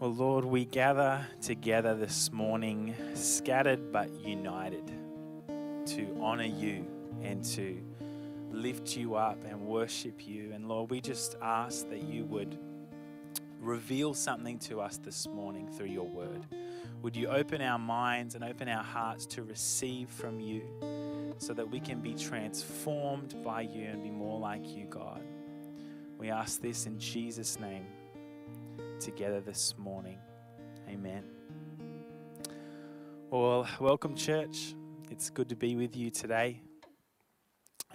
Well, Lord, we gather together this morning, scattered but united, to honor you and to lift you up and worship you. And Lord, we just ask that you would reveal something to us this morning through your word. Would you open our minds and open our hearts to receive from you so that we can be transformed by you and be more like you, God? We ask this in Jesus' name together this morning. Amen. Well, welcome, church. It's good to be with you today.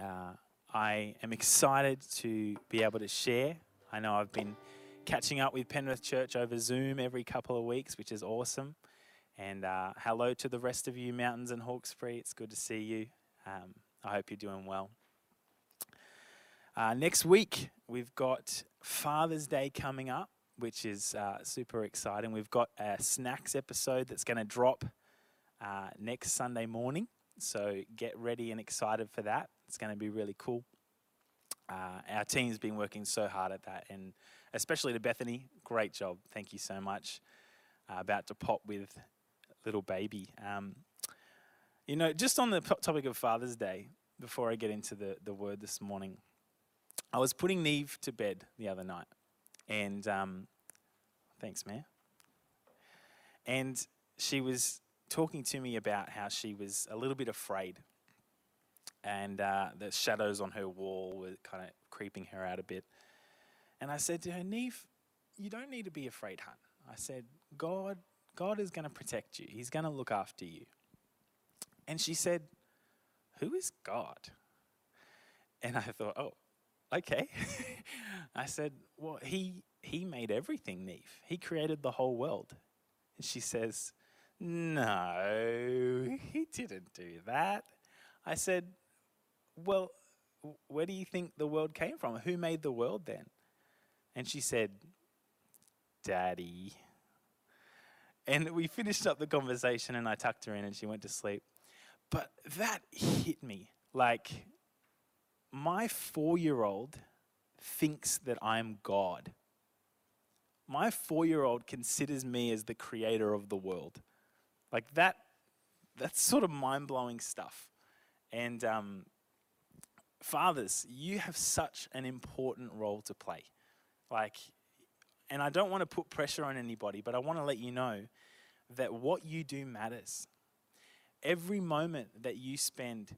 Uh, I am excited to be able to share. I know I've been catching up with Penrith Church over Zoom every couple of weeks, which is awesome. And uh, hello to the rest of you, Mountains and Hawkesbury. It's good to see you. Um, I hope you're doing well. Uh, next week, we've got Father's Day coming up which is uh, super exciting. We've got a snacks episode that's going to drop uh, next Sunday morning. So get ready and excited for that. It's going to be really cool. Uh, our team's been working so hard at that, and especially to Bethany, great job. Thank you so much. Uh, about to pop with little baby. Um, you know, just on the topic of Father's Day, before I get into the, the word this morning, I was putting Neve to bed the other night. And um, thanks, man. And she was talking to me about how she was a little bit afraid. And uh, the shadows on her wall were kind of creeping her out a bit. And I said to her, Neve, you don't need to be afraid, hun. I said, God, God is going to protect you. He's going to look after you. And she said, Who is God? And I thought, oh, okay. I said, well, he, he made everything, Neve. He created the whole world. And she says, no, he didn't do that. I said, well, where do you think the world came from? Who made the world then? And she said, Daddy. And we finished up the conversation and I tucked her in and she went to sleep. But that hit me. Like, my four year old thinks that I'm God. My four year old considers me as the creator of the world. Like that, that's sort of mind blowing stuff. And um, fathers, you have such an important role to play. Like, and I don't want to put pressure on anybody, but I want to let you know that what you do matters. Every moment that you spend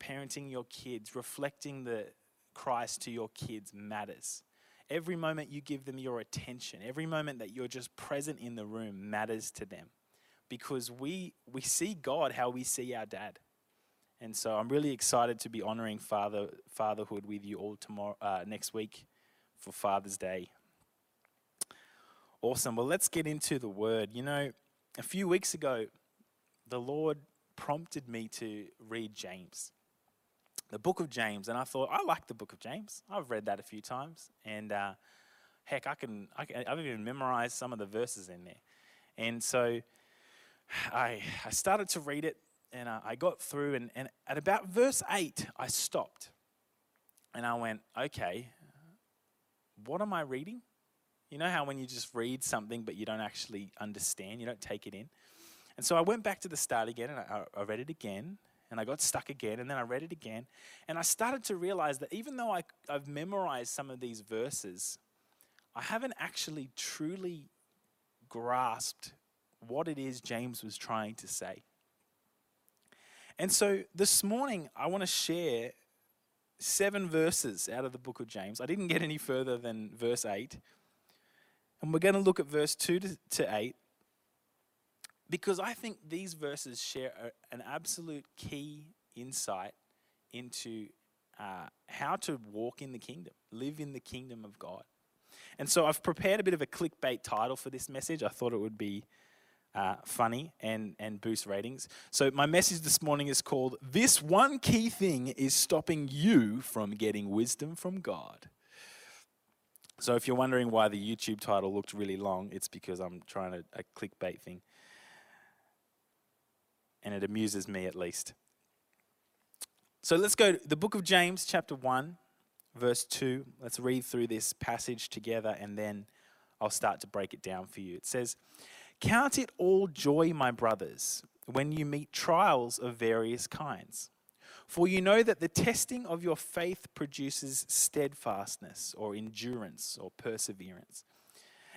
parenting your kids, reflecting the Christ to your kids matters. Every moment you give them your attention, every moment that you're just present in the room matters to them. Because we we see God how we see our dad. And so I'm really excited to be honoring father fatherhood with you all tomorrow uh, next week for Father's Day. Awesome. Well, let's get into the word. You know, a few weeks ago, the Lord prompted me to read James the book of James, and I thought I like the book of James. I've read that a few times, and uh, heck, I can, I can I've even memorized some of the verses in there. And so I I started to read it, and uh, I got through, and, and at about verse eight, I stopped, and I went, okay, what am I reading? You know how when you just read something but you don't actually understand, you don't take it in. And so I went back to the start again, and I, I read it again, and I got stuck again, and then I read it again. And I started to realize that even though I, I've memorized some of these verses, I haven't actually truly grasped what it is James was trying to say. And so this morning, I want to share seven verses out of the book of James. I didn't get any further than verse 8. And we're going to look at verse 2 to, to 8 because I think these verses share a, an absolute key insight into uh, how to walk in the kingdom, live in the kingdom of God. And so I've prepared a bit of a clickbait title for this message. I thought it would be uh, funny and, and boost ratings. So my message this morning is called This One Key Thing is Stopping You from Getting Wisdom from God. So if you're wondering why the YouTube title looked really long, it's because I'm trying a, a clickbait thing and it amuses me at least. So let's go the book of James, chapter 1, verse 2. Let's read through this passage together, and then I'll start to break it down for you. It says, Count it all joy, my brothers, when you meet trials of various kinds. For you know that the testing of your faith produces steadfastness or endurance or perseverance.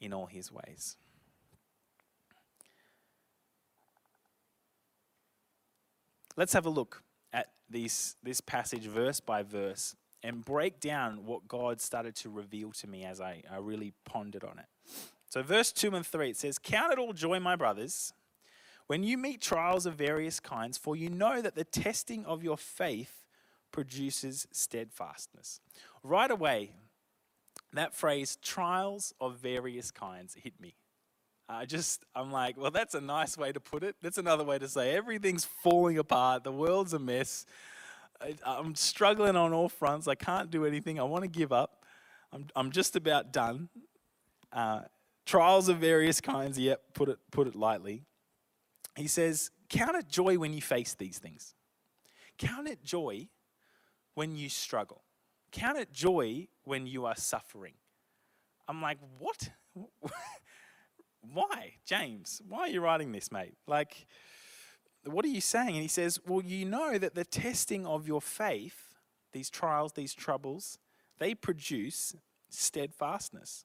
in all his ways. Let's have a look at this, this passage verse by verse and break down what God started to reveal to me as I, I really pondered on it. So, verse 2 and 3, it says, Count it all joy, my brothers, when you meet trials of various kinds, for you know that the testing of your faith produces steadfastness. Right away, that phrase, trials of various kinds, hit me. I just, I'm like, well, that's a nice way to put it. That's another way to say everything's falling apart. The world's a mess. I'm struggling on all fronts. I can't do anything. I want to give up. I'm, I'm just about done. Uh, trials of various kinds, yep, put it, put it lightly. He says, Count it joy when you face these things. Count it joy when you struggle. Count it joy when you are suffering. I'm like, what? why, James? Why are you writing this, mate? Like, what are you saying? And he says, well, you know that the testing of your faith, these trials, these troubles, they produce steadfastness.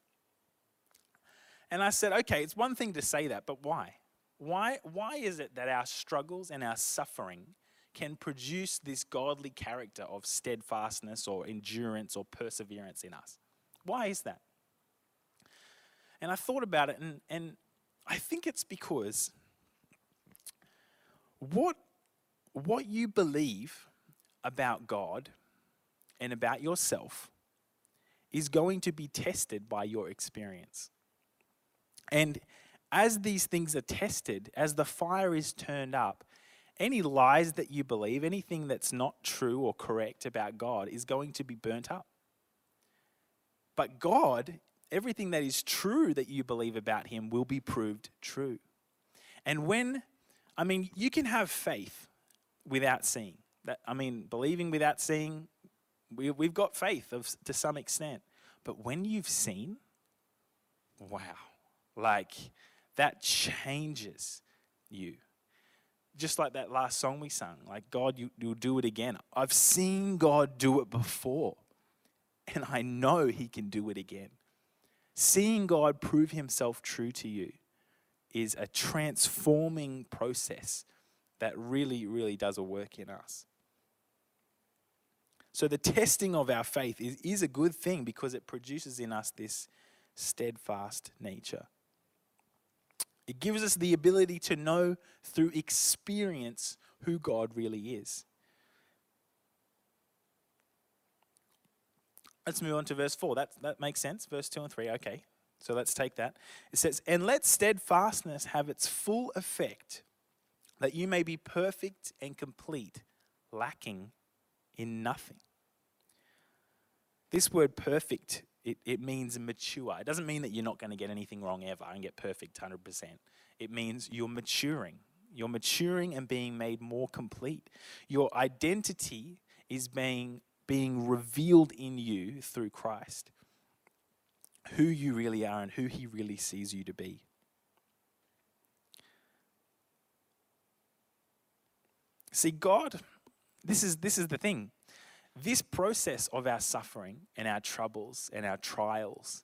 And I said, okay, it's one thing to say that, but why? Why, why is it that our struggles and our suffering can produce this godly character of steadfastness or endurance or perseverance in us. Why is that? And I thought about it, and, and I think it's because what, what you believe about God and about yourself is going to be tested by your experience. And as these things are tested, as the fire is turned up, any lies that you believe, anything that's not true or correct about God, is going to be burnt up. But God, everything that is true that you believe about Him will be proved true. And when, I mean, you can have faith without seeing. That, I mean, believing without seeing, we, we've got faith of, to some extent. But when you've seen, wow, like that changes you just like that last song we sang, like, God, you, you'll do it again. I've seen God do it before, and I know He can do it again. Seeing God prove Himself true to you is a transforming process that really, really does a work in us. So, the testing of our faith is, is a good thing because it produces in us this steadfast nature. It gives us the ability to know through experience who God really is. Let's move on to verse 4. That, that makes sense. Verse 2 and 3. Okay. So let's take that. It says, And let steadfastness have its full effect, that you may be perfect and complete, lacking in nothing. This word perfect it, it means mature. It doesn't mean that you're not going to get anything wrong ever and get perfect 100%. It means you're maturing. You're maturing and being made more complete. Your identity is being, being revealed in you through Christ. Who you really are and who He really sees you to be. See, God, this is, this is the thing. This process of our suffering and our troubles and our trials,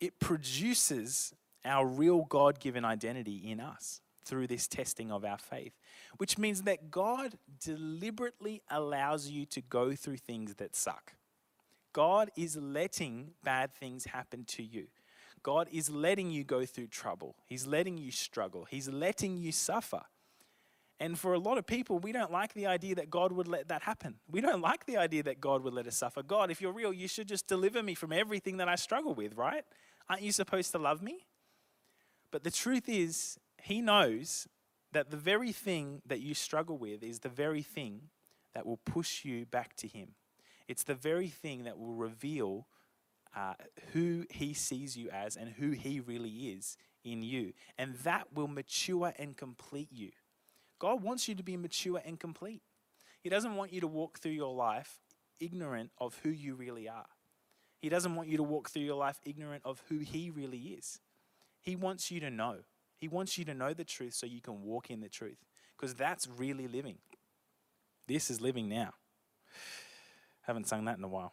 it produces our real God given identity in us through this testing of our faith, which means that God deliberately allows you to go through things that suck. God is letting bad things happen to you. God is letting you go through trouble. He's letting you struggle. He's letting you suffer. And for a lot of people, we don't like the idea that God would let that happen. We don't like the idea that God would let us suffer. God, if you're real, you should just deliver me from everything that I struggle with, right? Aren't you supposed to love me? But the truth is, He knows that the very thing that you struggle with is the very thing that will push you back to Him. It's the very thing that will reveal uh, who He sees you as and who He really is in you. And that will mature and complete you. God wants you to be mature and complete. He doesn't want you to walk through your life ignorant of who you really are. He doesn't want you to walk through your life ignorant of who He really is. He wants you to know. He wants you to know the truth so you can walk in the truth. Because that's really living. This is living now. Haven't sung that in a while.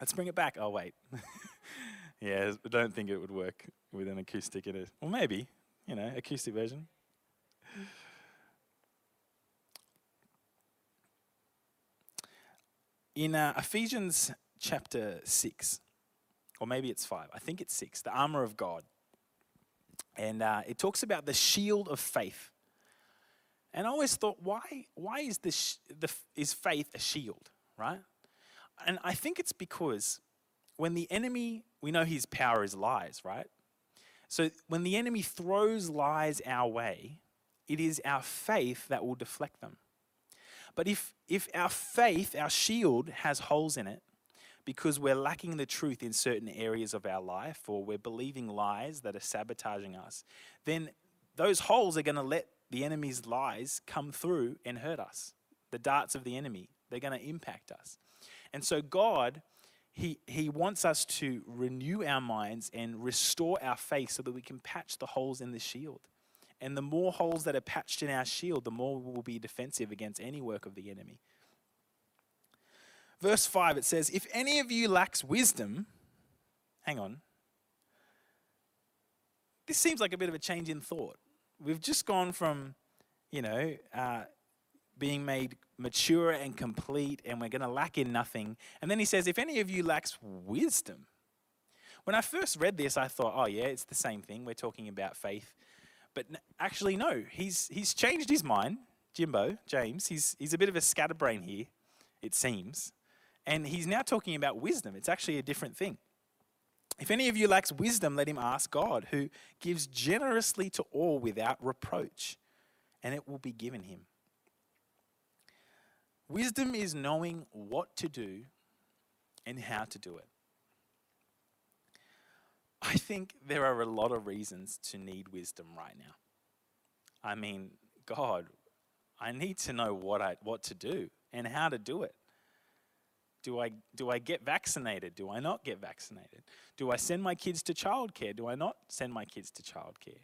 Let's bring it back. Oh, wait. yeah, I don't think it would work with an acoustic it. Well, maybe, you know, acoustic version. In uh, Ephesians chapter 6, or maybe it's 5, I think it's 6, the armor of God. And uh, it talks about the shield of faith. And I always thought, why, why is, this, the, is faith a shield, right? And I think it's because when the enemy, we know his power is lies, right? So when the enemy throws lies our way, it is our faith that will deflect them. But if, if our faith, our shield, has holes in it, because we're lacking the truth in certain areas of our life or we're believing lies that are sabotaging us, then those holes are going to let the enemy's lies come through and hurt us. The darts of the enemy, they're going to impact us. And so, God, he, he wants us to renew our minds and restore our faith so that we can patch the holes in the shield. And the more holes that are patched in our shield, the more we will be defensive against any work of the enemy. Verse 5, it says, If any of you lacks wisdom, hang on. This seems like a bit of a change in thought. We've just gone from, you know, uh, being made mature and complete, and we're going to lack in nothing. And then he says, If any of you lacks wisdom. When I first read this, I thought, oh, yeah, it's the same thing. We're talking about faith. But actually, no, he's, he's changed his mind. Jimbo, James, he's, he's a bit of a scatterbrain here, it seems. And he's now talking about wisdom. It's actually a different thing. If any of you lacks wisdom, let him ask God, who gives generously to all without reproach, and it will be given him. Wisdom is knowing what to do and how to do it. I think there are a lot of reasons to need wisdom right now. I mean, God, I need to know what I what to do and how to do it. Do I do I get vaccinated? Do I not get vaccinated? Do I send my kids to childcare? Do I not send my kids to childcare?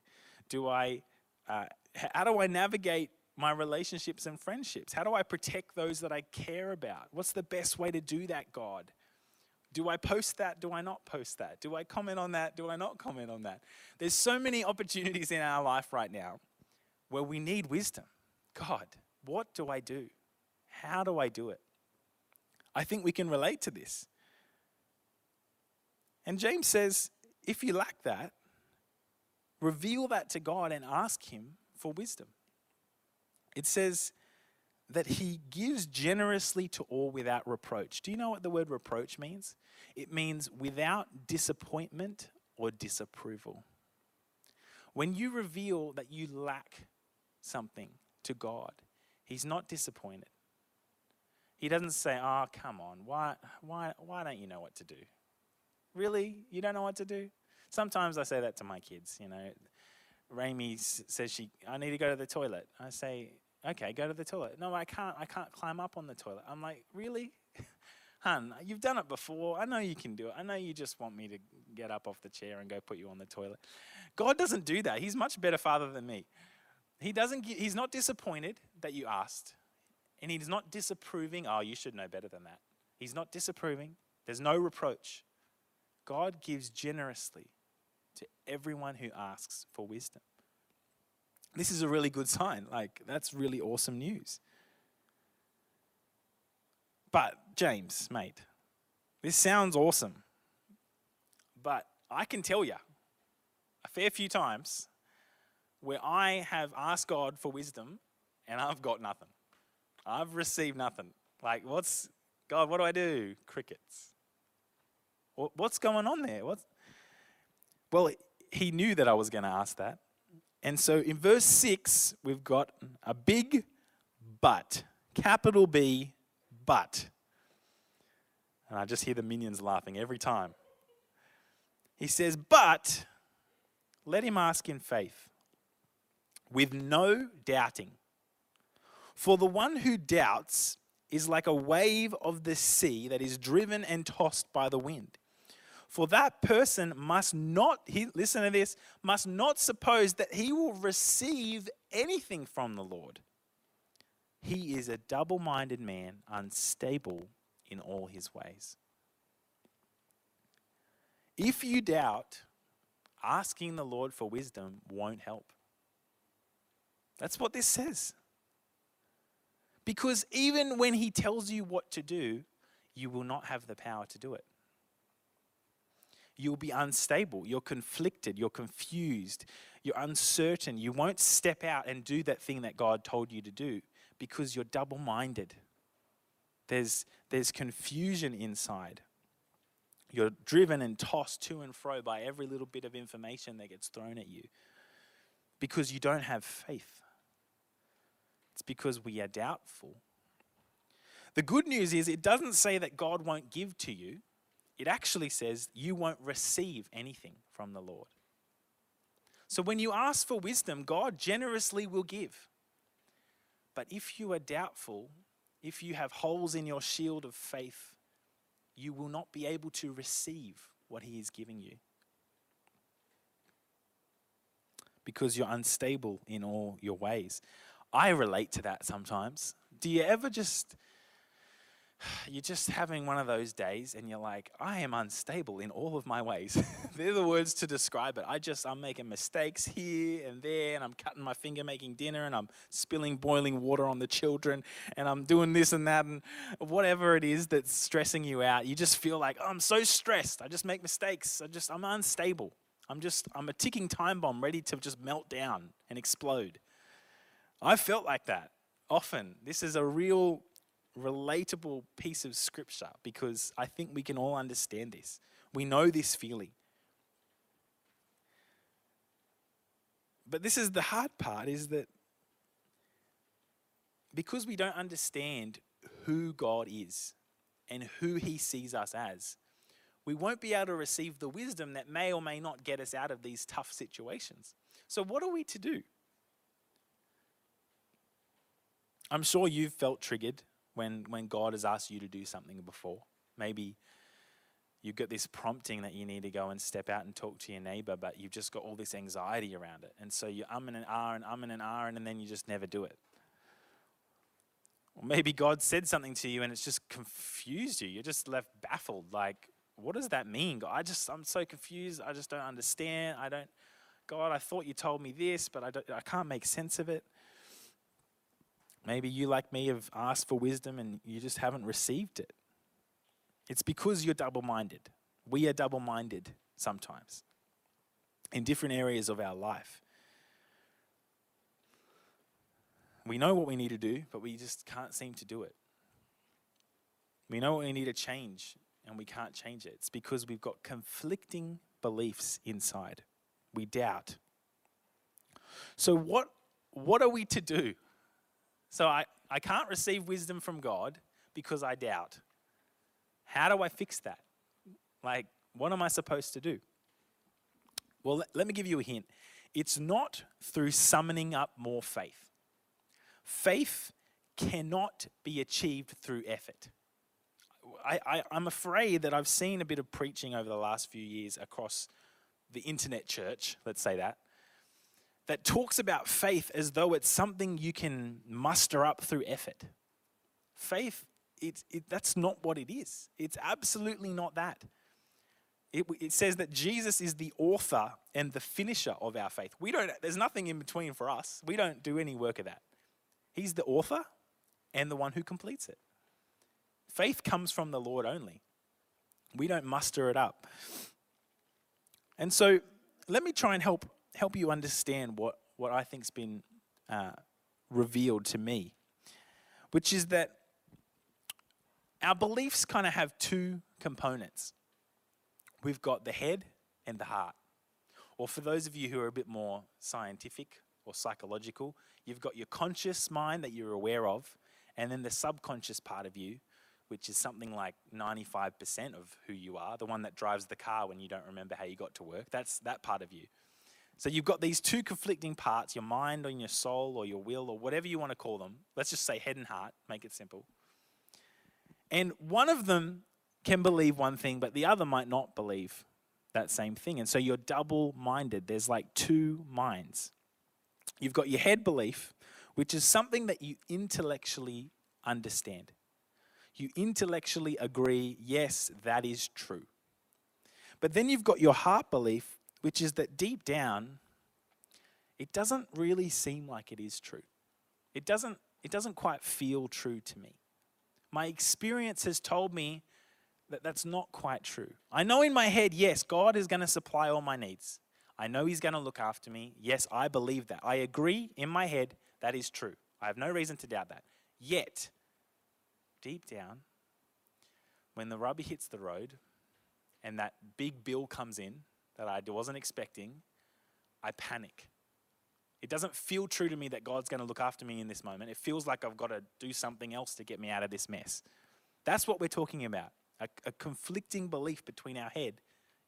Do I uh, how do I navigate my relationships and friendships? How do I protect those that I care about? What's the best way to do that, God? Do I post that? Do I not post that? Do I comment on that? Do I not comment on that? There's so many opportunities in our life right now where we need wisdom. God, what do I do? How do I do it? I think we can relate to this. And James says, if you lack that, reveal that to God and ask Him for wisdom. It says, that he gives generously to all without reproach. Do you know what the word reproach means? It means without disappointment or disapproval. When you reveal that you lack something to God, he's not disappointed. He doesn't say, "Oh, come on. Why why why don't you know what to do?" Really? You don't know what to do? Sometimes I say that to my kids, you know. Rami says she I need to go to the toilet. I say, okay, go to the toilet. No, I can't. I can't climb up on the toilet. I'm like, really? Hun, you've done it before. I know you can do it. I know you just want me to get up off the chair and go put you on the toilet. God doesn't do that. He's much better father than me. He doesn't he's not disappointed that you asked. And he's not disapproving, oh, you should know better than that. He's not disapproving. There's no reproach. God gives generously to everyone who asks for wisdom this is a really good sign. Like, that's really awesome news. But, James, mate, this sounds awesome. But I can tell you a fair few times where I have asked God for wisdom and I've got nothing. I've received nothing. Like, what's, God, what do I do? Crickets. What's going on there? What's... Well, he knew that I was going to ask that. And so in verse 6, we've got a big but, capital B, but. And I just hear the minions laughing every time. He says, But let him ask in faith, with no doubting. For the one who doubts is like a wave of the sea that is driven and tossed by the wind. For that person must not, he, listen to this, must not suppose that he will receive anything from the Lord. He is a double minded man, unstable in all his ways. If you doubt, asking the Lord for wisdom won't help. That's what this says. Because even when he tells you what to do, you will not have the power to do it you'll be unstable, you're conflicted, you're confused, you're uncertain. You won't step out and do that thing that God told you to do because you're double minded. There's, there's confusion inside. You're driven and tossed to and fro by every little bit of information that gets thrown at you because you don't have faith. It's because we are doubtful. The good news is, it doesn't say that God won't give to you it actually says you won't receive anything from the Lord. So when you ask for wisdom, God generously will give. But if you are doubtful, if you have holes in your shield of faith, you will not be able to receive what He is giving you. Because you're unstable in all your ways. I relate to that sometimes. Do you ever just you're just having one of those days and you're like, I am unstable in all of my ways. They're the words to describe it. I just, I'm making mistakes here and there, and I'm cutting my finger making dinner, and I'm spilling boiling water on the children, and I'm doing this and that, and whatever it is that's stressing you out. You just feel like, oh, I'm so stressed. I just make mistakes. I just, I'm unstable. I'm just, I'm a ticking time bomb ready to just melt down and explode. I felt like that often. This is a real relatable piece of scripture because I think we can all understand this. We know this feeling. But this is the hard part is that because we don't understand who God is and who he sees us as, we won't be able to receive the wisdom that may or may not get us out of these tough situations. So, what are we to do? I'm sure you've felt triggered when, when God has asked you to do something before. Maybe you've got this prompting that you need to go and step out and talk to your neighbor, but you've just got all this anxiety around it. And so you um and an R and um and an R, and then you just never do it. Or maybe God said something to you and it's just confused you. You're just left baffled. Like, what does that mean? God, I just, I'm so confused. I just don't understand. I don't, God, I thought you told me this, but I, don't, I can't make sense of it. Maybe you, like me, have asked for wisdom and you just haven't received it. It's because you're double minded. We are double minded sometimes in different areas of our life. We know what we need to do, but we just can't seem to do it. We know what we need to change, and we can't change it. It's because we've got conflicting beliefs inside. We doubt. So, what, what are we to do? So I, I can't receive wisdom from God because I doubt. How do I fix that? Like, what am I supposed to do? Well, let, let me give you a hint. It's not through summoning up more faith. Faith cannot be achieved through effort. I, I, I'm afraid that I've seen a bit of preaching over the last few years across the internet church, let's say that, that talks about faith as though it's something you can muster up through effort. Faith, it's, it, that's not what it is. It's absolutely not that. It, it says that Jesus is the author and the finisher of our faith. We don't, there's nothing in between for us. We don't do any work of that. He's the author and the one who completes it. Faith comes from the Lord only. We don't muster it up. And so let me try and help help you understand what, what I think's been uh, revealed to me, which is that our beliefs kind of have two components. we've got the head and the heart. Or for those of you who are a bit more scientific or psychological, you've got your conscious mind that you're aware of, and then the subconscious part of you, which is something like 95% of who you are, the one that drives the car when you don't remember how you got to work. That's that part of you. So you've got these two conflicting parts your mind and your soul or your will or whatever you want to call them. Let's just say head and heart, make it simple. And one of them can believe one thing, but the other might not believe that same thing. And so you're double minded. There's like two minds. You've got your head belief, which is something that you intellectually understand. You intellectually agree, yes, that is true. But then you've got your heart belief, which is that deep down, it doesn't really seem like it is true. It doesn't, it doesn't quite feel true to me. My experience has told me that that's not quite true. I know in my head, yes, God is going to supply all my needs. I know He's going to look after me. Yes, I believe that. I agree in my head that is true. I have no reason to doubt that. Yet, deep down, when the rubber hits the road and that big bill comes in that I wasn't expecting, I panic. It doesn't feel true to me that God's going to look after me in this moment. It feels like I've got to do something else to get me out of this mess. That's what we're talking about a, a conflicting belief between our head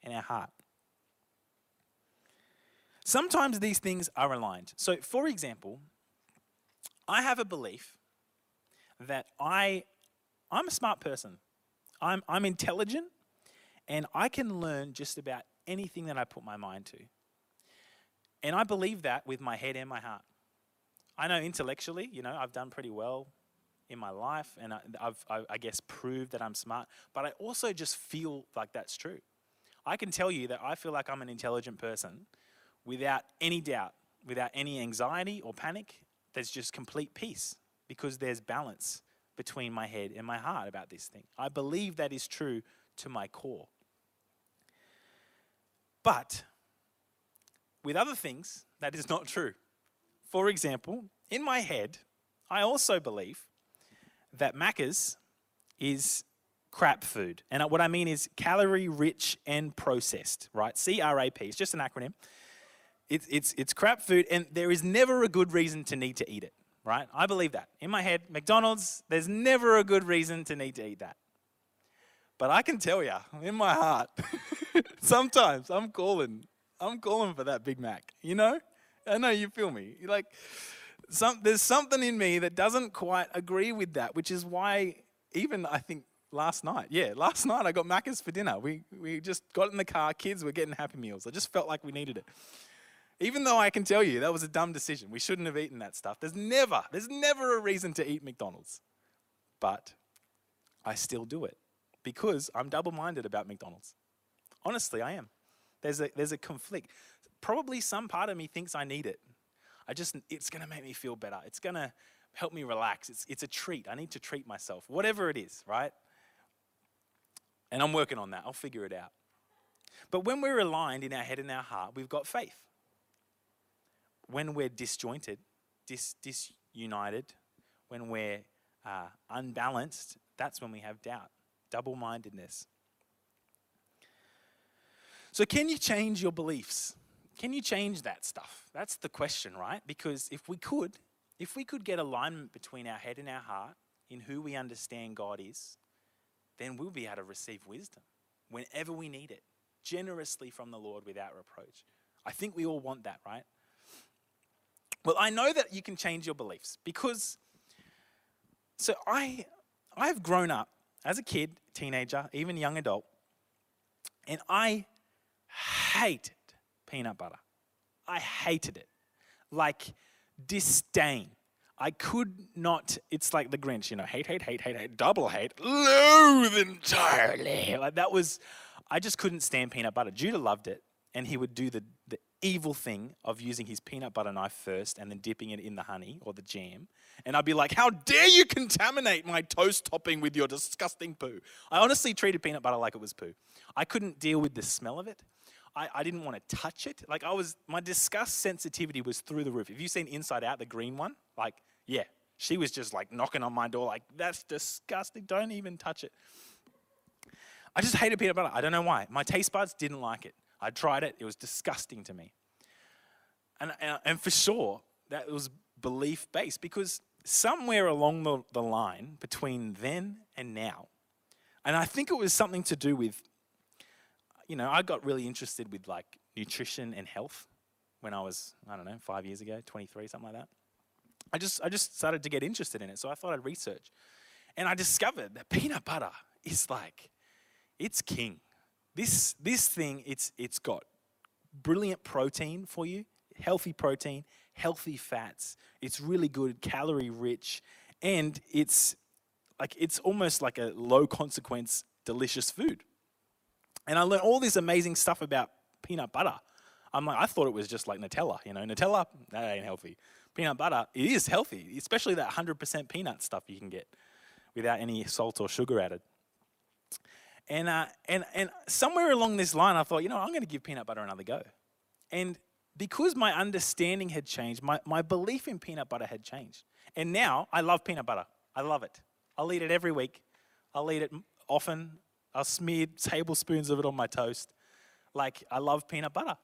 and our heart. Sometimes these things are aligned. So, for example, I have a belief that I, I'm a smart person. I'm, I'm intelligent and I can learn just about anything that I put my mind to. And I believe that with my head and my heart. I know intellectually, you know, I've done pretty well in my life and I, have I, I guess, proved that I'm smart, but I also just feel like that's true. I can tell you that I feel like I'm an intelligent person without any doubt, without any anxiety or panic. There's just complete peace because there's balance between my head and my heart about this thing. I believe that is true to my core. But with other things, that is not true. For example, in my head, I also believe that Macca's is crap food. And what I mean is calorie rich and processed, right? C R A P. It's just an acronym. It's, it's, it's crap food, and there is never a good reason to need to eat it, right? I believe that. In my head, McDonald's, there's never a good reason to need to eat that. But I can tell you, in my heart, sometimes I'm calling, I'm calling for that Big Mac, you know? I know you feel me. Like, some, there's something in me that doesn't quite agree with that, which is why even I think last night, yeah, last night I got Macca's for dinner. We, we just got in the car, kids were getting Happy Meals. I just felt like we needed it. Even though I can tell you that was a dumb decision. We shouldn't have eaten that stuff. There's never, there's never a reason to eat McDonald's. But I still do it because I'm double minded about McDonald's. Honestly, I am. There's a, there's a conflict. Probably some part of me thinks I need it. I just, it's going to make me feel better. It's going to help me relax. It's, it's a treat. I need to treat myself, whatever it is, right? And I'm working on that. I'll figure it out. But when we're aligned in our head and our heart, we've got faith. When we're disjointed, dis, disunited, when we're uh, unbalanced, that's when we have doubt, double mindedness. So, can you change your beliefs? Can you change that stuff? That's the question, right? Because if we could, if we could get alignment between our head and our heart in who we understand God is, then we'll be able to receive wisdom whenever we need it, generously from the Lord without reproach. I think we all want that, right? Well, I know that you can change your beliefs because so I I've grown up as a kid, teenager, even young adult, and I hated peanut butter. I hated it. Like disdain. I could not, it's like the Grinch, you know, hate, hate, hate, hate, hate, double hate, loathe entirely. Like that was, I just couldn't stand peanut butter. Judah loved it, and he would do the, evil thing of using his peanut butter knife first and then dipping it in the honey or the jam. And I'd be like, How dare you contaminate my toast topping with your disgusting poo? I honestly treated peanut butter like it was poo. I couldn't deal with the smell of it. I, I didn't want to touch it. Like I was, my disgust sensitivity was through the roof. If you've seen Inside Out, the green one, like, yeah, she was just like knocking on my door, like, that's disgusting. Don't even touch it. I just hated peanut butter. I don't know why. My taste buds didn't like it. I tried it, it was disgusting to me. And, and, for sure, that was belief based because somewhere along the, the line between then and now, and I think it was something to do with, you know, I got really interested with like nutrition and health when I was, I don't know, five years ago, 23, something like that. I just, I just started to get interested in it. So I thought I'd research. And I discovered that peanut butter is like, it's king. This, this thing, it's, it's got brilliant protein for you, healthy protein, healthy fats. It's really good, calorie rich, and it's like it's almost like a low consequence, delicious food. And I learned all this amazing stuff about peanut butter. I'm like, I thought it was just like Nutella, you know, Nutella, that ain't healthy. Peanut butter, it is healthy, especially that 100% peanut stuff you can get without any salt or sugar added. And, uh, and, and somewhere along this line, I thought, you know, I'm going to give peanut butter another go. And because my understanding had changed, my, my belief in peanut butter had changed. And now I love peanut butter. I love it. I'll eat it every week. I'll eat it often. I'll smear tablespoons of it on my toast. Like, I love peanut butter.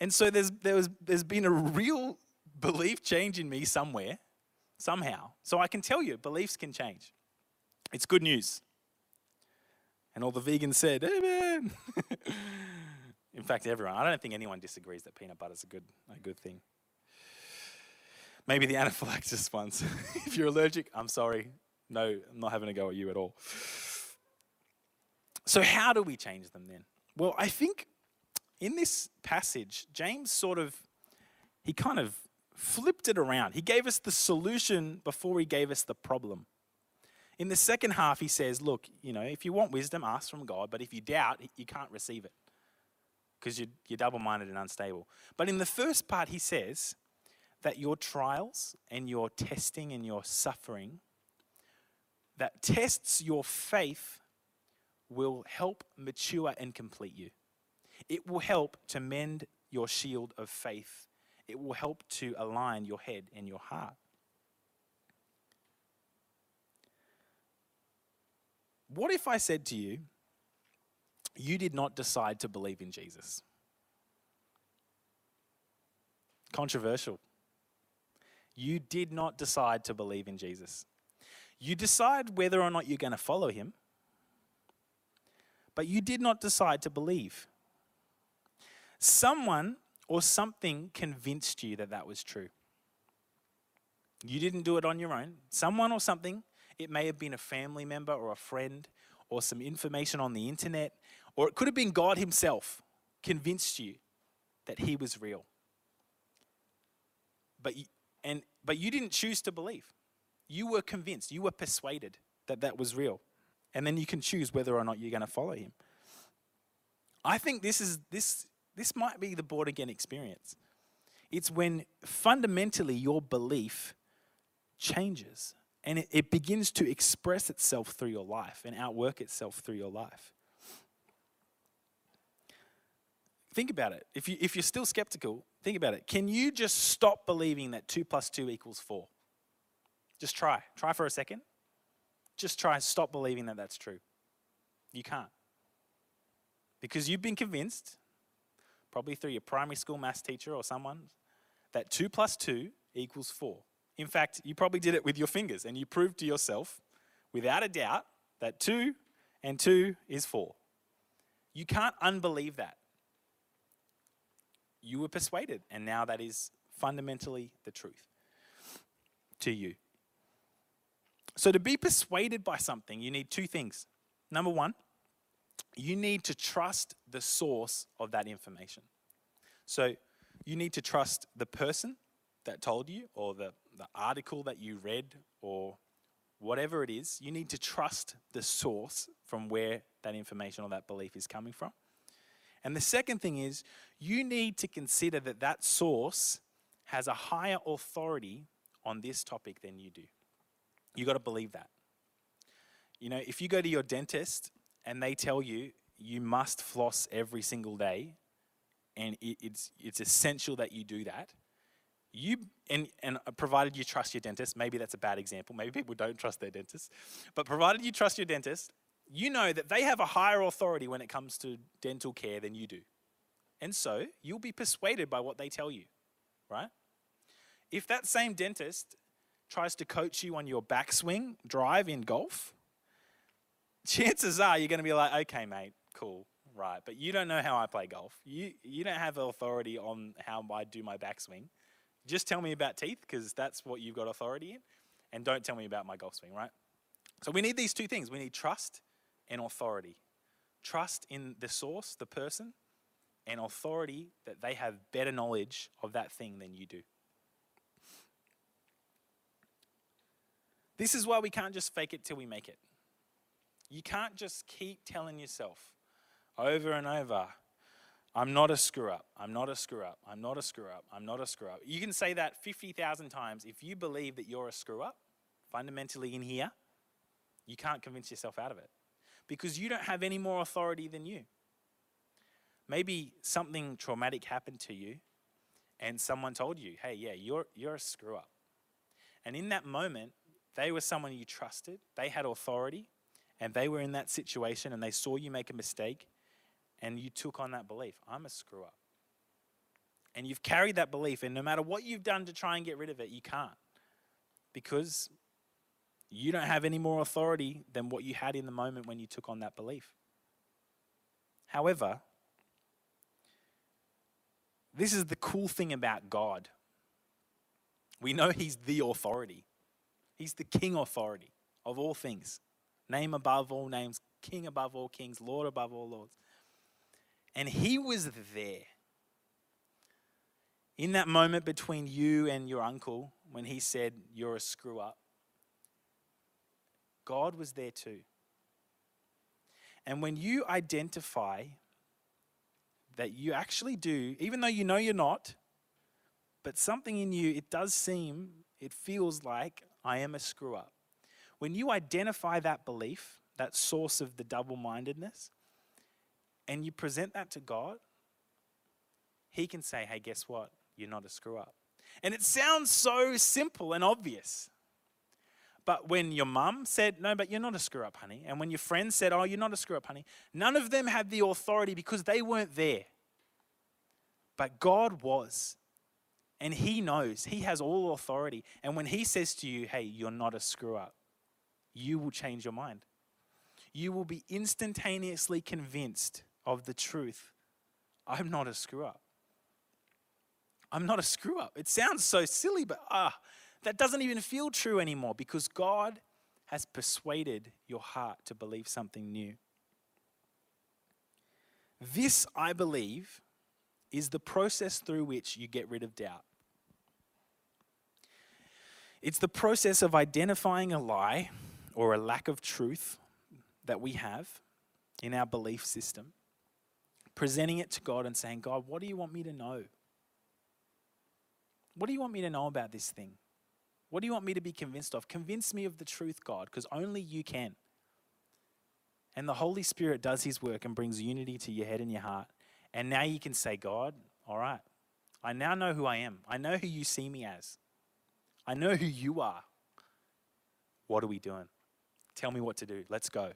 And so there's, there was, there's been a real belief change in me somewhere, somehow. So I can tell you, beliefs can change. It's good news. And all the vegans said, Amen. In fact, everyone. I don't think anyone disagrees that peanut butter is a good, a good thing. Maybe the anaphylaxis ones. if you're allergic, I'm sorry. No, I'm not having a go at you at all. So, how do we change them then? Well, I think in this passage, James sort of, he kind of flipped it around. He gave us the solution before he gave us the problem. In the second half, he says, Look, you know, if you want wisdom, ask from God, but if you doubt, you can't receive it because you're, you're double minded and unstable. But in the first part, he says that your trials and your testing and your suffering that tests your faith will help mature and complete you. It will help to mend your shield of faith. It will help to align your head and your heart. What if I said to you, you did not decide to believe in Jesus? Controversial. You did not decide to believe in Jesus. You decide whether or not you're going to follow him, but you did not decide to believe. Someone or something convinced you that that was true. You didn't do it on your own. Someone or something it may have been a family member or a friend or some information on the internet, or it could have been God Himself convinced you that He was real. But you, and, but you didn't choose to believe. You were convinced, you were persuaded that that was real. And then you can choose whether or not you're going to follow Him. I think this, is, this, this might be the born again experience. It's when fundamentally your belief changes and it, it begins to express itself through your life and outwork itself through your life. Think about it. If, you, if you're still skeptical, think about it. Can you just stop believing that 2 plus 2 equals 4? Just try. Try for a second. Just try stop believing that that's true. You can't. Because you've been convinced, probably through your primary school maths teacher or someone, that 2 plus 2 equals 4. In fact, you probably did it with your fingers and you proved to yourself, without a doubt, that two and two is four. You can't unbelieve that. You were persuaded, and now that is fundamentally the truth to you. So, to be persuaded by something, you need two things. Number one, you need to trust the source of that information. So, you need to trust the person that told you or the the article that you read or whatever it is, you need to trust the source from where that information or that belief is coming from. And the second thing is, you need to consider that that source has a higher authority on this topic than you do. You got to believe that. You know, if you go to your dentist and they tell you you must floss every single day, and it's, it's essential that you do that, you and, and uh, provided you trust your dentist maybe that's a bad example maybe people don't trust their dentist but provided you trust your dentist you know that they have a higher authority when it comes to dental care than you do. And so you'll be persuaded by what they tell you, right? If that same dentist tries to coach you on your backswing drive in golf, chances are you're going to be like, okay, mate, cool, right. But you don't know how I play golf. You, you don't have authority on how I do my backswing. Just tell me about teeth because that's what you've got authority in. And don't tell me about my golf swing, right? So we need these two things we need trust and authority. Trust in the source, the person, and authority that they have better knowledge of that thing than you do. This is why we can't just fake it till we make it. You can't just keep telling yourself over and over, I'm not a screw up. I'm not a screw up. I'm not a screw up. I'm not a screw up. You can say that 50,000 times. If you believe that you're a screw up, fundamentally in here, you can't convince yourself out of it because you don't have any more authority than you. Maybe something traumatic happened to you and someone told you, hey, yeah, you're, you're a screw up. And in that moment, they were someone you trusted, they had authority, and they were in that situation and they saw you make a mistake and you took on that belief I'm a screw up. And you've carried that belief, and no matter what you've done to try and get rid of it, you can't. Because you don't have any more authority than what you had in the moment when you took on that belief. However, this is the cool thing about God. We know He's the authority, He's the King authority of all things. Name above all names, King above all kings, Lord above all lords. And He was there. In that moment between you and your uncle, when he said, You're a screw up, God was there too. And when you identify that you actually do, even though you know you're not, but something in you, it does seem, it feels like I am a screw up. When you identify that belief, that source of the double mindedness, and you present that to God, He can say, hey, guess what? You're not a screw up. And it sounds so simple and obvious. But when your mum said, no, but you're not a screw up, honey, and when your friends said, oh, you're not a screw up, honey, none of them had the authority because they weren't there. But God was. And He knows, He has all authority. And when He says to you, hey, you're not a screw up, you will change your mind. You will be instantaneously convinced of the truth I'm not a screw up. I'm not a screw up. It sounds so silly, but ah, that doesn't even feel true anymore because God has persuaded your heart to believe something new. This, I believe, is the process through which you get rid of doubt. It's the process of identifying a lie or a lack of truth that we have in our belief system, presenting it to God and saying, God, what do you want me to know? What do you want me to know about this thing? What do you want me to be convinced of? Convince me of the truth, God, because only you can. And the Holy Spirit does his work and brings unity to your head and your heart. And now you can say, God, all right, I now know who I am. I know who you see me as. I know who you are. What are we doing? Tell me what to do. Let's go.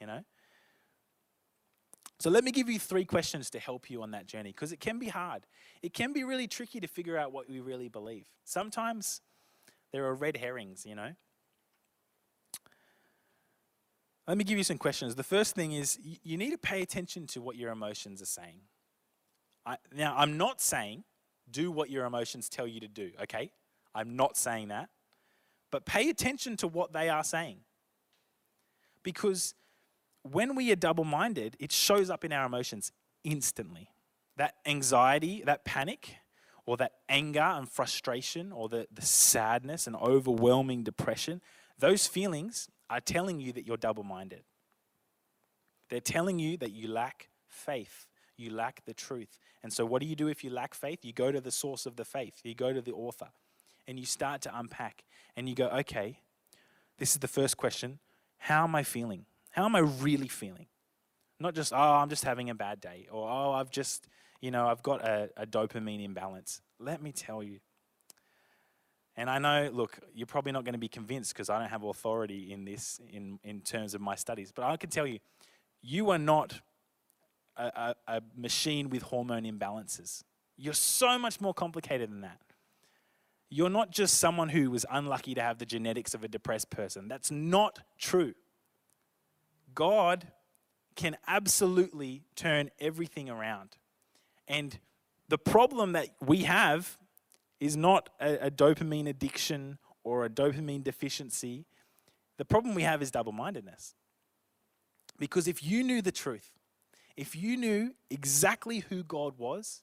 You know? So let me give you three questions to help you on that journey because it can be hard. It can be really tricky to figure out what we really believe. Sometimes there are red herrings, you know. Let me give you some questions. The first thing is you need to pay attention to what your emotions are saying. I, now, I'm not saying do what your emotions tell you to do, okay? I'm not saying that. But pay attention to what they are saying. Because when we are double minded, it shows up in our emotions instantly. That anxiety, that panic, or that anger and frustration or the, the sadness and overwhelming depression, those feelings are telling you that you're double minded. They're telling you that you lack faith, you lack the truth. And so, what do you do if you lack faith? You go to the source of the faith, you go to the author, and you start to unpack. And you go, okay, this is the first question How am I feeling? How am I really feeling? Not just, oh, I'm just having a bad day, or oh, I've just, you know, I've got a, a dopamine imbalance. Let me tell you, And I know, look, you're probably not going to be convinced because I don't have authority in this in, in terms of my studies, but I can tell you, you are not a, a, a machine with hormone imbalances. You're so much more complicated than that. You're not just someone who was unlucky to have the genetics of a depressed person. That's not true. God can absolutely turn everything around. And the problem that we have is not a, a dopamine addiction or a dopamine deficiency. The problem we have is double mindedness. Because if you knew the truth, if you knew exactly who God was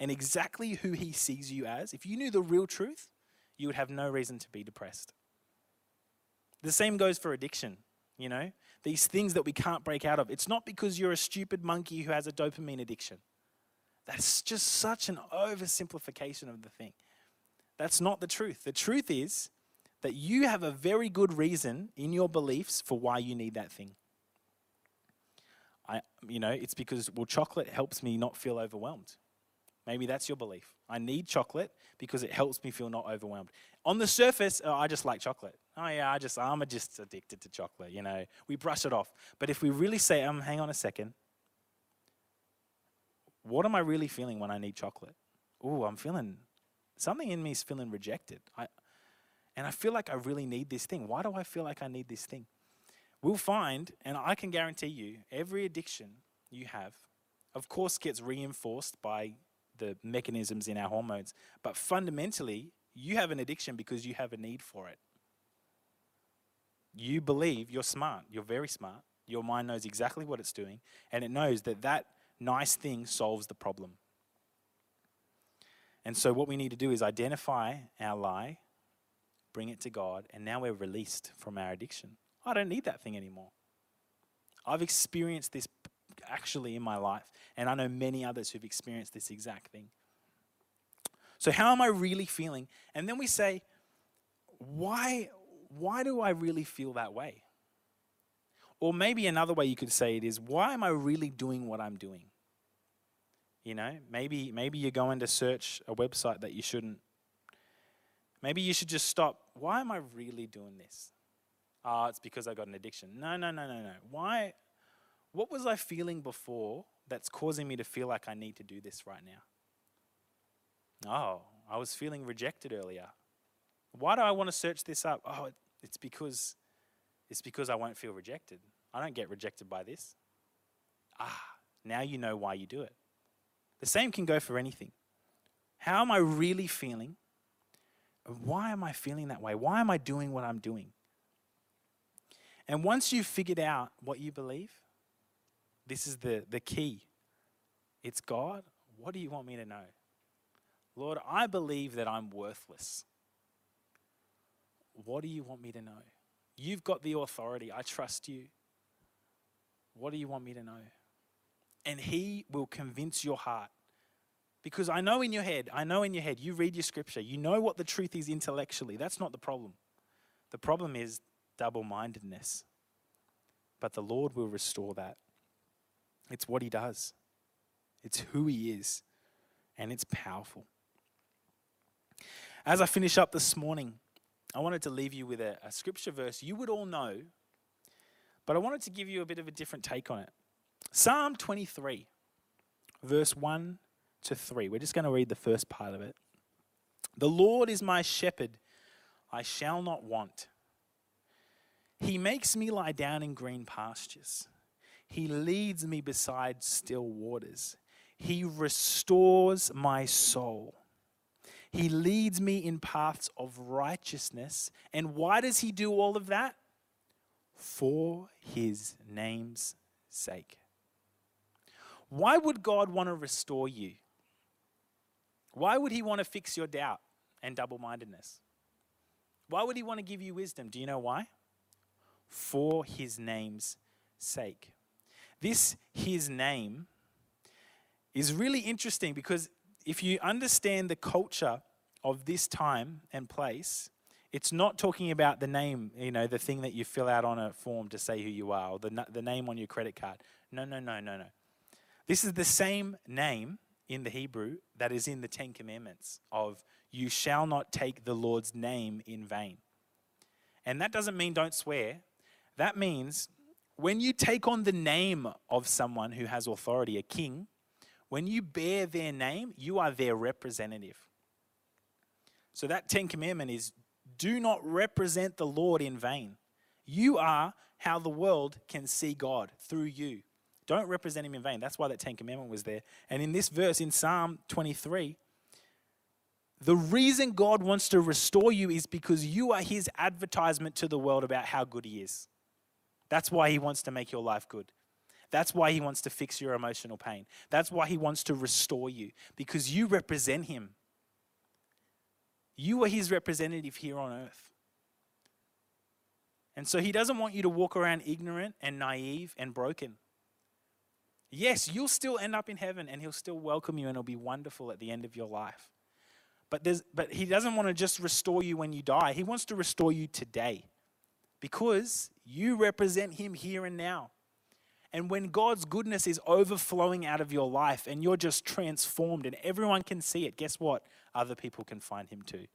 and exactly who He sees you as, if you knew the real truth, you would have no reason to be depressed. The same goes for addiction, you know? These things that we can't break out of. It's not because you're a stupid monkey who has a dopamine addiction. That's just such an oversimplification of the thing. That's not the truth. The truth is that you have a very good reason in your beliefs for why you need that thing. I, you know, it's because, well, chocolate helps me not feel overwhelmed. Maybe that's your belief. I need chocolate because it helps me feel not overwhelmed. On the surface, oh, I just like chocolate. Oh yeah, I just I'm just addicted to chocolate. You know, we brush it off. But if we really say, um, hang on a second, what am I really feeling when I need chocolate? Oh, I'm feeling something in me is feeling rejected. I, and I feel like I really need this thing. Why do I feel like I need this thing? We'll find, and I can guarantee you, every addiction you have, of course, gets reinforced by the mechanisms in our hormones. But fundamentally, you have an addiction because you have a need for it. You believe you're smart, you're very smart. Your mind knows exactly what it's doing, and it knows that that nice thing solves the problem. And so, what we need to do is identify our lie, bring it to God, and now we're released from our addiction. I don't need that thing anymore. I've experienced this actually in my life, and I know many others who've experienced this exact thing. So, how am I really feeling? And then we say, why, why do I really feel that way? Or maybe another way you could say it is, why am I really doing what I'm doing? You know, maybe maybe you're going to search a website that you shouldn't. Maybe you should just stop. Why am I really doing this? Ah, oh, it's because I got an addiction. No, no, no, no, no. Why? What was I feeling before that's causing me to feel like I need to do this right now? Oh, I was feeling rejected earlier. Why do I want to search this up? Oh, it's because it's because I won't feel rejected. I don't get rejected by this. Ah, now you know why you do it. The same can go for anything. How am I really feeling? Why am I feeling that way? Why am I doing what I'm doing? And once you've figured out what you believe, this is the, the key. It's God, what do you want me to know? Lord, I believe that I'm worthless. What do you want me to know? You've got the authority. I trust you. What do you want me to know? and He will convince your heart. Because I know in your head, I know in your head, you read your scripture, you know what the truth is intellectually. That's not the problem. The problem is double mindedness. But the Lord will restore that. It's what He does, it's who He is, and it's powerful. As I finish up this morning, I wanted to leave you with a, a scripture verse you would all know, but I wanted to give you a bit of a different take on it. Psalm 23, verse 1 to 3. We're just going to read the first part of it. The Lord is my shepherd, I shall not want. He makes me lie down in green pastures. He leads me beside still waters. He restores my soul. He leads me in paths of righteousness. And why does he do all of that? For his name's sake. Why would God want to restore you? Why would He want to fix your doubt and double mindedness? Why would He want to give you wisdom? Do you know why? For His name's sake. This His name is really interesting because if you understand the culture of this time and place, it's not talking about the name, you know, the thing that you fill out on a form to say who you are, or the, the name on your credit card. No, no, no, no, no. This is the same name in the Hebrew that is in the Ten Commandments of you shall not take the Lord's name in vain. And that doesn't mean don't swear. That means when you take on the name of someone who has authority, a king, when you bear their name, you are their representative. So that Ten Commandment is do not represent the Lord in vain. You are how the world can see God through you. Don't represent him in vain. That's why that Ten Commandment was there. And in this verse, in Psalm 23, the reason God wants to restore you is because you are his advertisement to the world about how good he is. That's why he wants to make your life good. That's why he wants to fix your emotional pain. That's why he wants to restore you because you represent him. You are his representative here on earth. And so he doesn't want you to walk around ignorant and naive and broken. Yes, you'll still end up in heaven and he'll still welcome you and it'll be wonderful at the end of your life. But, there's, but he doesn't want to just restore you when you die, he wants to restore you today because you represent him here and now. And when God's goodness is overflowing out of your life and you're just transformed and everyone can see it, guess what? Other people can find him too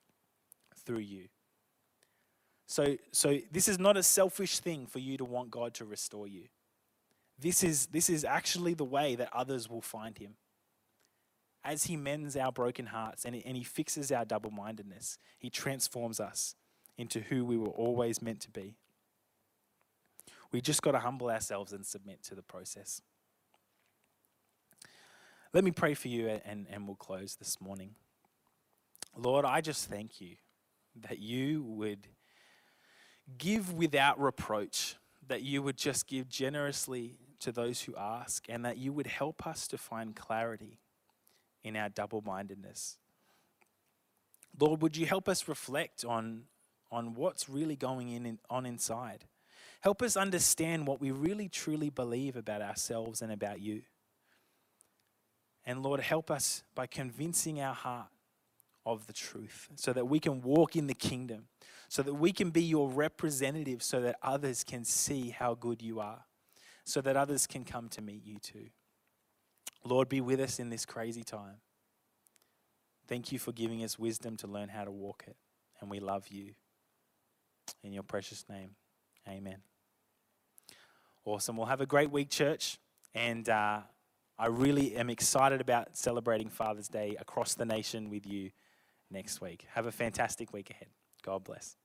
through you. So, so this is not a selfish thing for you to want God to restore you. This is, this is actually the way that others will find him. As he mends our broken hearts and, and he fixes our double mindedness, he transforms us into who we were always meant to be. We just got to humble ourselves and submit to the process. Let me pray for you and, and we'll close this morning. Lord, I just thank you that you would give without reproach, that you would just give generously to those who ask, and that you would help us to find clarity in our double mindedness. Lord, would you help us reflect on, on what's really going in, in, on inside? Help us understand what we really truly believe about ourselves and about you. And Lord, help us by convincing our heart of the truth so that we can walk in the kingdom, so that we can be your representative, so that others can see how good you are, so that others can come to meet you too. Lord, be with us in this crazy time. Thank you for giving us wisdom to learn how to walk it, and we love you. In your precious name, amen. Awesome. We'll have a great week, church, and uh, I really am excited about celebrating Father's Day across the nation with you next week. Have a fantastic week ahead. God bless.